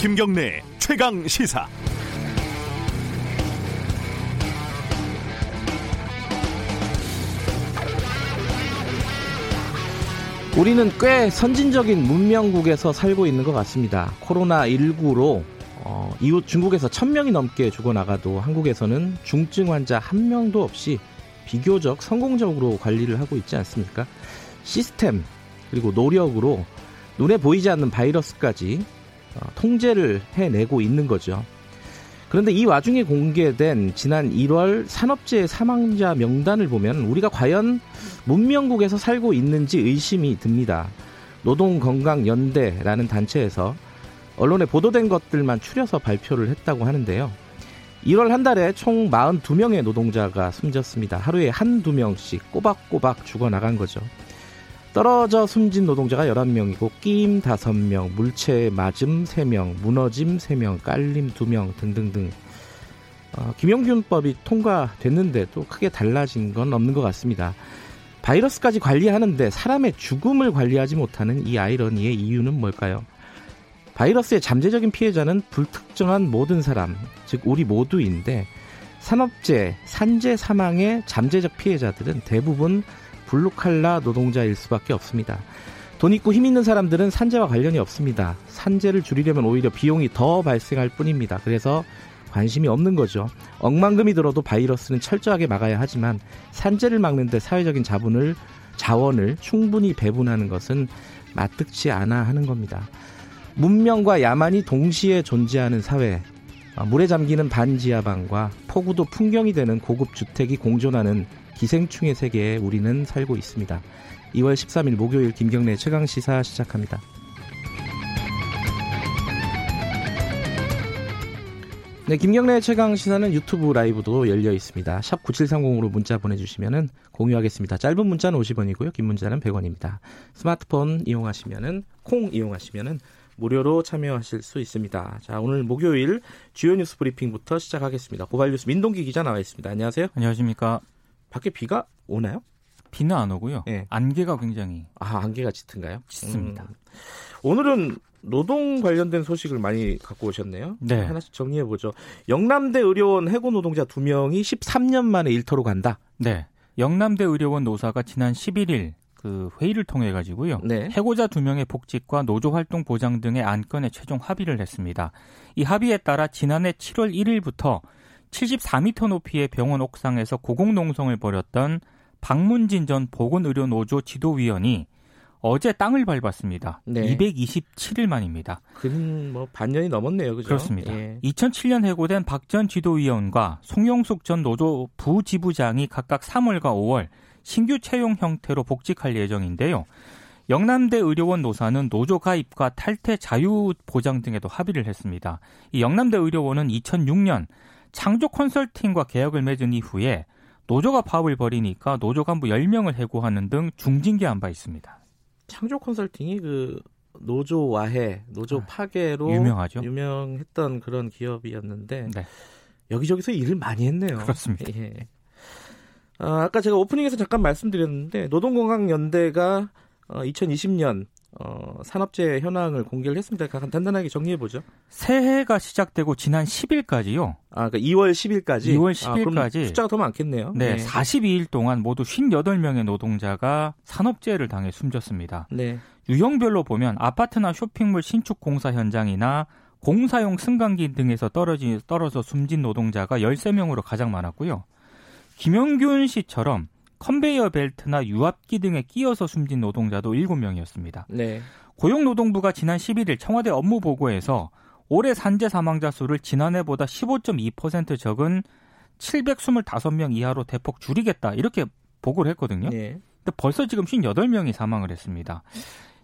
김경래 최강 시사. 우리는 꽤 선진적인 문명국에서 살고 있는 것 같습니다. 코로나19로 어, 이웃 중국에서 1000명이 넘게 죽어나가도 한국에서는 중증 환자 한 명도 없이 비교적 성공적으로 관리를 하고 있지 않습니까? 시스템 그리고 노력으로 눈에 보이지 않는 바이러스까지 어, 통제를 해내고 있는 거죠. 그런데 이 와중에 공개된 지난 1월 산업재해 사망자 명단을 보면 우리가 과연 문명국에서 살고 있는지 의심이 듭니다. 노동건강연대라는 단체에서 언론에 보도된 것들만 추려서 발표를 했다고 하는데요. 1월 한 달에 총 42명의 노동자가 숨졌습니다. 하루에 한두 명씩 꼬박꼬박 죽어나간 거죠. 떨어져 숨진 노동자가 11명이고 끼임 5명, 물체 맞음 3명, 무너짐 3명, 깔림 2명 등등등 어, 김용균법이 통과됐는데도 크게 달라진 건 없는 것 같습니다. 바이러스까지 관리하는데 사람의 죽음을 관리하지 못하는 이 아이러니의 이유는 뭘까요? 바이러스의 잠재적인 피해자는 불특정한 모든 사람, 즉 우리 모두인데 산업재, 산재 사망의 잠재적 피해자들은 대부분 블루칼라 노동자일 수밖에 없습니다. 돈 있고 힘 있는 사람들은 산재와 관련이 없습니다. 산재를 줄이려면 오히려 비용이 더 발생할 뿐입니다. 그래서 관심이 없는 거죠. 억만금이 들어도 바이러스는 철저하게 막아야 하지만 산재를 막는데 사회적인 자본을 자원을 충분히 배분하는 것은 마뜩지 않아 하는 겁니다. 문명과 야만이 동시에 존재하는 사회, 물에 잠기는 반지하방과 폭우도 풍경이 되는 고급 주택이 공존하는 기생충의 세계에 우리는 살고 있습니다. 2월 13일 목요일 김경래 최강 시사 시작합니다. 네, 김경래 최강 시사는 유튜브 라이브도 열려 있습니다. 샵 9730으로 문자 보내주시면 공유하겠습니다. 짧은 문자는 50원이고요. 긴 문자는 100원입니다. 스마트폰 이용하시면은 콩 이용하시면은 무료로 참여하실 수 있습니다. 자, 오늘 목요일 주요 뉴스 브리핑부터 시작하겠습니다. 고발 뉴스 민동기 기자 나와 있습니다. 안녕하세요. 안녕하십니까. 밖에 비가 오나요? 비는 안 오고요. 네. 안개가 굉장히 아 안개가 짙은가요? 짙습니다. 음. 오늘은 노동 관련된 소식을 많이 갖고 오셨네요. 네. 하나씩 정리해 보죠. 영남대 의료원 해고 노동자 두 명이 13년 만에 일터로 간다. 네. 영남대 의료원 노사가 지난 11일 그 회의를 통해 가지고요. 네. 해고자 두 명의 복직과 노조 활동 보장 등의 안건에 최종 합의를 했습니다. 이 합의에 따라 지난해 7월 1일부터 74m 높이의 병원 옥상에서 고공농성을 벌였던 박문진 전 보건의료노조 지도위원이 어제 땅을 밟았습니다. 네. 227일 만입니다. 그뭐 반년이 넘었네요. 그죠? 그렇습니다. 예. 2007년 해고된 박 전 지도위원과 송영숙 전 노조 부지부장이 각각 3월과 5월 신규 채용 형태로 복직할 예정인데요. 영남대 의료원 노사는 노조 가입과 탈퇴 자유 보장 등에도 합의를 했습니다. 이 영남대 의료원은 2006년 창조 컨설팅과 계약을 맺은 이후에 노조가 파업을 벌이니까 노조 간부 10명을 해고하는 등 중징계한 바 있습니다. 창조 컨설팅이 그 노조 와해, 노조 아, 파괴로 유명하죠. 유명했던 그런 기업이었는데 네. 여기저기서 일을 많이 했네요. 그렇습니다. 예. 아, 아까 제가 오프닝에서 잠깐 말씀드렸는데 노동건강연대가 어, 2020년 어, 산업재해 현황을 공개를 했습니다. 간단하게 정리해 보죠. 새해가 시작되고 지난 10일까지요. 아, 그러니까 2월 10일까지. 2월 10일까지 아, 숫자가 더 많겠네요. 네, 네, 42일 동안 모두 58명의 노동자가 산업재해를 당해 숨졌습니다. 네. 유형별로 보면 아파트나 쇼핑몰 신축 공사 현장이나 공사용 승강기 등에서 떨어지 떨어져 숨진 노동자가 13명으로 가장 많았고요. 김영균 씨처럼 컨베이어 벨트나 유압기 등에 끼어서 숨진 노동자도 7명이었습니다. 네. 고용노동부가 지난 11일 청와대 업무 보고에서 올해 산재 사망자 수를 지난해보다 15.2% 적은 725명 이하로 대폭 줄이겠다 이렇게 보고를 했거든요. 네. 근데 벌써 지금 58명이 사망을 했습니다.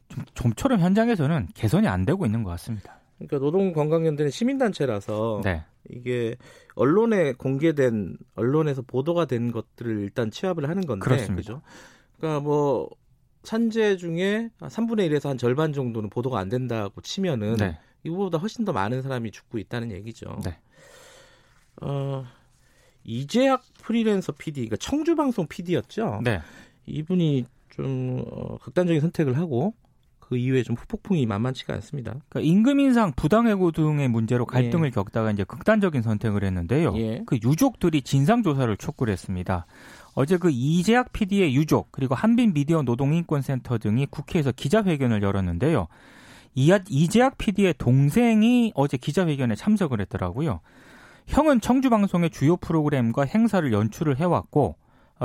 좀, 좀처럼 현장에서는 개선이 안 되고 있는 것 같습니다. 그러니까 노동건강연대는 시민단체라서 네. 이게 언론에 공개된 언론에서 보도가 된 것들을 일단 취합을 하는 건데 그렇습니다. 그죠? 그러니까 뭐 산재 중에 3분의 1에서 한 절반 정도는 보도가 안 된다고 치면은 네. 이거보다 훨씬 더 많은 사람이 죽고 있다는 얘기죠. 네. 어, 이재학 프리랜서 PD, 그러니까 청주방송 PD였죠. 네. 이분이 좀 어, 극단적인 선택을 하고 그 이후에 좀 후폭풍이 만만치가 않습니다. 그러니까 임금 인상, 부당해고 등의 문제로 갈등을 예. 겪다가 이제 극단적인 선택을 했는데요. 예. 그 유족들이 진상 조사를 촉구를 했습니다. 어제 그 이재학 PD의 유족 그리고 한빈 미디어 노동인권센터 등이 국회에서 기자회견을 열었는데요. 이재학 PD의 동생이 어제 기자회견에 참석을 했더라고요. 형은 청주 방송의 주요 프로그램과 행사를 연출을 해왔고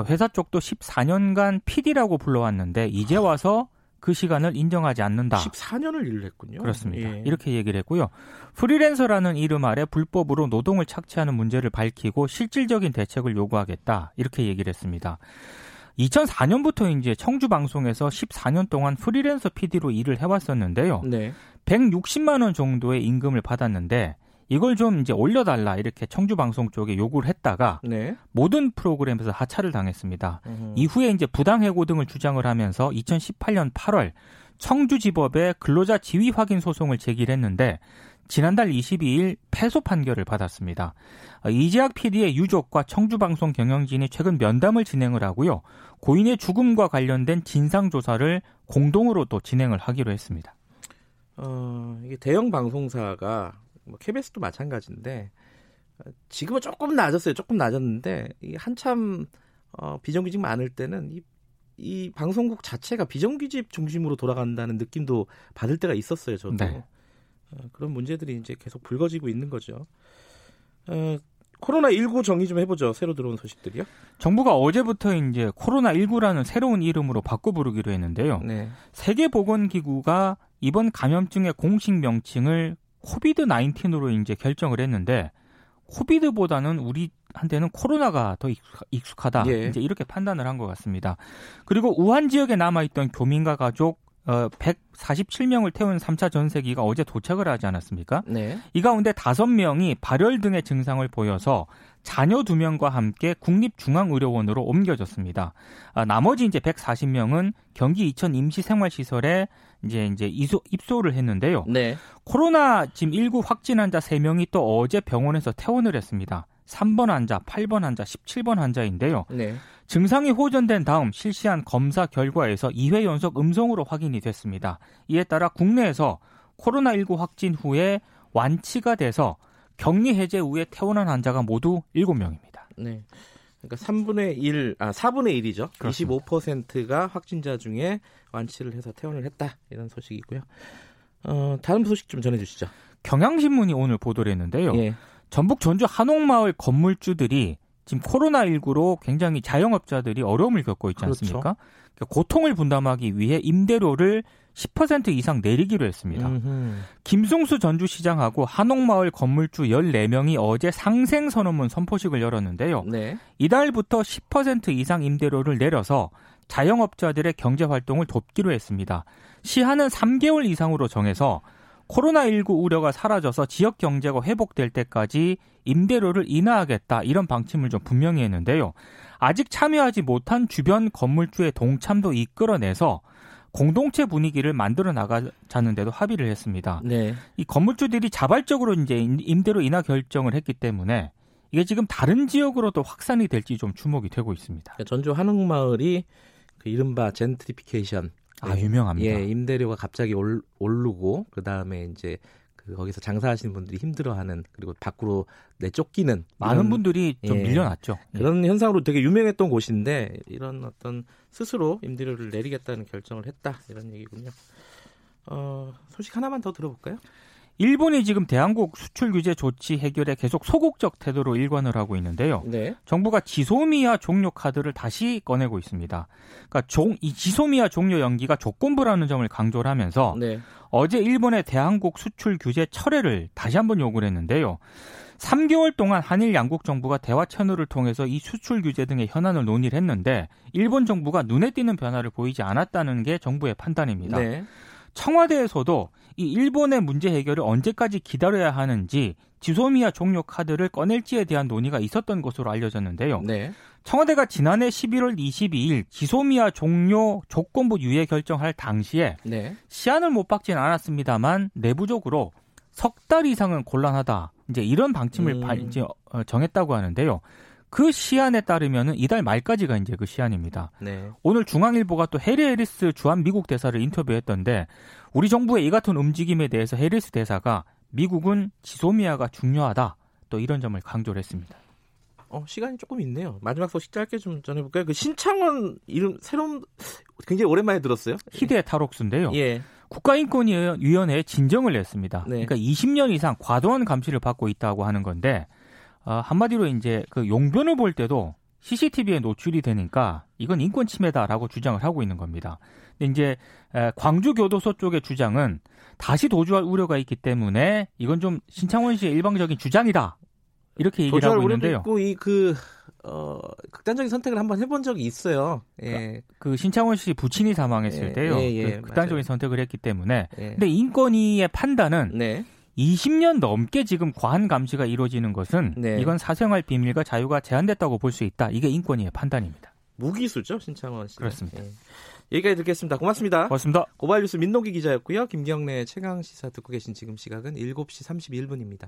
회사 쪽도 14년간 PD라고 불러왔는데 이제 와서 그 시간을 인정하지 않는다. 14년을 일을 했군요. 그렇습니다. 예. 이렇게 얘기를 했고요. 프리랜서라는 이름 아래 불법으로 노동을 착취하는 문제를 밝히고 실질적인 대책을 요구하겠다. 이렇게 얘기를 했습니다. 2004년부터 이제 청주 방송에서 14년 동안 프리랜서 PD로 일을 해왔었는데요. 네. 160만 원 정도의 임금을 받았는데 이걸 좀 이제 올려달라 이렇게 청주 방송 쪽에 요구를 했다가 네. 모든 프로그램에서 하차를 당했습니다. 으흠. 이후에 이제 부당해고 등을 주장을 하면서 2018년 8월 청주지법에 근로자 지위 확인 소송을 제기했는데 지난달 22일 패소 판결을 받았습니다. 이재학 PD의 유족과 청주방송 경영진이 최근 면담을 진행을 하고요. 고인의 죽음과 관련된 진상 조사를 공동으로 또 진행을 하기로 했습니다. 어, 이게 대형 방송사가 뭐 KBS도 마찬가지인데 지금은 조금 낮았어요. 조금 낮았는데 이 한참 어, 비정규직 많을 때는 이, 이 방송국 자체가 비정규직 중심으로 돌아간다는 느낌도 받을 때가 있었어요. 저도 네. 어, 그런 문제들이 이제 계속 불거지고 있는 거죠. 어, 코로나 19 정리 좀 해보죠. 새로 들어온 소식들이요. 정부가 어제부터 이제 코로나 19라는 새로운 이름으로 바꿔 부르기로 했는데요. 네. 세계보건기구가 이번 감염증의 공식 명칭을 코비드 19으로 이제 결정을 했는데 코비드보다는 우리한테는 코로나가 더 익숙하다. 예. 이제 이렇게 판단을 한 것 같습니다. 그리고 우한 지역에 남아 있던 교민과 가족 어, 147명을 태운 3차 전세기가 어제 도착을 하지 않았습니까? 네. 이 가운데 5명이 발열 등의 증상을 보여서 자녀 2명과 함께 국립중앙의료원으로 옮겨졌습니다. 아, 나머지 이제 140명은 경기 이천 임시생활시설에 이제 이제 이소, 입소를 했는데요. 네. 코로나 지금 19 확진 환자 3명이 또 어제 병원에서 퇴원을 했습니다. 3번 환자, 8번 환자, 17번 환자인데요. 네. 증상이 호전된 다음 실시한 검사 결과에서 2회 연속 음성으로 확인이 됐습니다. 이에 따라 국내에서 코로나19 확진 후에 완치가 돼서 격리 해제 후에 퇴원한 환자가 모두 7명입니다. 네. 그러니까 3분의 1, 아 4분의 1이죠. 그렇습니다. 25%가 확진자 중에 완치를 해서 퇴원을 했다. 이런 소식이고요. 어, 다음 소식 좀 전해 주시죠. 경향신문이 오늘 보도를 했는데요. 예. 전북 전주 한옥마을 건물주들이 지금 코로나19로 굉장히 자영업자들이 어려움을 겪고 있지 그렇죠. 않습니까? 그렇죠. 고통을 분담하기 위해 임대료를 10% 이상 내리기로 했습니다. 음흠. 김승수 전주시장하고 한옥마을 건물주 14명이 어제 상생선언문 선포식을 열었는데요. 네. 이달부터 10% 이상 임대료를 내려서 자영업자들의 경제 활동을 돕기로 했습니다. 시한은 3개월 이상으로 정해서 코로나19 우려가 사라져서 지역 경제가 회복될 때까지 임대료를 인하하겠다 이런 방침을 좀 분명히 했는데요. 아직 참여하지 못한 주변 건물주의 동참도 이끌어내서 공동체 분위기를 만들어 나가자는데도 합의를 했습니다. 네. 이 건물주들이 자발적으로 이제 임대료 인하 결정을 했기 때문에 이게 지금 다른 지역으로도 확산이 될지 좀 주목이 되고 있습니다. 전주 한옥마을이 그 이른바 젠트리피케이션 아 유명합니다. 예, 임대료가 갑자기 올, 오르고 그 다음에 이제 그 거기서 장사하시는 분들이 힘들어하는 그리고 밖으로 내쫓기는 많은 분들이 좀 예, 밀려났죠. 예. 그런 현상으로 되게 유명했던 곳인데 이런 어떤 스스로 임대료를 내리겠다는 결정을 했다 이런 얘기군요. 어, 소식 하나만 더 들어볼까요? 일본이 지금 대한국 수출 규제 조치 해결에 계속 소극적 태도로 일관을 하고 있는데요. 네. 정부가 지소미아 종료 카드를 다시 꺼내고 있습니다. 그러니까 종, 이 지소미아 종료 연기가 조건부라는 점을 강조를 하면서 네. 어제 일본의 대한국 수출 규제 철회를 다시 한번 요구를 했는데요. 3개월 동안 한일 양국 정부가 대화 채널을 통해서 이 수출 규제 등의 현안을 논의를 했는데 일본 정부가 눈에 띄는 변화를 보이지 않았다는 게 정부의 판단입니다. 네. 청와대에서도 이 일본의 문제 해결을 언제까지 기다려야 하는지 지소미아 종료 카드를 꺼낼지에 대한 논의가 있었던 것으로 알려졌는데요. 네. 청와대가 지난해 11월 22일 지소미아 종료 조건부 유예 결정할 당시에 네. 시한을 못 박진 않았습니다만 내부적으로 석 달 이상은 곤란하다. 이제 이런 방침을 음. 발, 이제 어, 정했다고 하는데요. 그 시한에 따르면은 이달 말까지가 이제 그 시한입니다. 네. 오늘 중앙일보가 또 해리 해리스 주한 미국 대사를 인터뷰했던데 우리 정부의 이 같은 움직임에 대해서 해리스 대사가 미국은 지소미아가 중요하다. 또 이런 점을 강조를 했습니다. 어, 시간이 조금 있네요. 마지막 소식 짧게 좀 전해볼까요? 그 신창원 이름 새로운 굉장히 오랜만에 들었어요. 희대 탈옥수인데요. 예. 국가인권위원회에 진정을 냈습니다. 네. 그러니까 20년 이상 과도한 감시를 받고 있다고 하는 건데 어, 한마디로 이제 그 용변을 볼 때도 CCTV에 노출이 되니까 이건 인권 침해다라고 주장을 하고 있는 겁니다. 근데 이제 에, 광주 교도소 쪽의 주장은 다시 도주할 우려가 있기 때문에 이건 좀 신창원 씨의 일방적인 주장이다. 이렇게 얘기를 도주할 하고 우려도 있는데요. 있고 이그 어, 극단적인 선택을 한번 해본 적이 있어요. 예. 그 신창원 씨 부친이 사망했을 예, 때요. 예, 예, 그 극단적인 맞아요. 선택을 했기 때문에. 예. 근데 인권위의 판단은 네. 20년 넘게 지금 과한 감시가 이루어지는 것은 네. 이건 사생활 비밀과 자유가 제한됐다고 볼 수 있다. 이게 인권위의 판단입니다. 무기수죠, 신창원 씨. 그렇습니다. 예. 여기까지 듣겠습니다. 고맙습니다. 고맙습니다. 고발뉴스 민노기 기자였고요. 김경래 최강 시사 듣고 계신 지금 시각은 7시 31분입니다.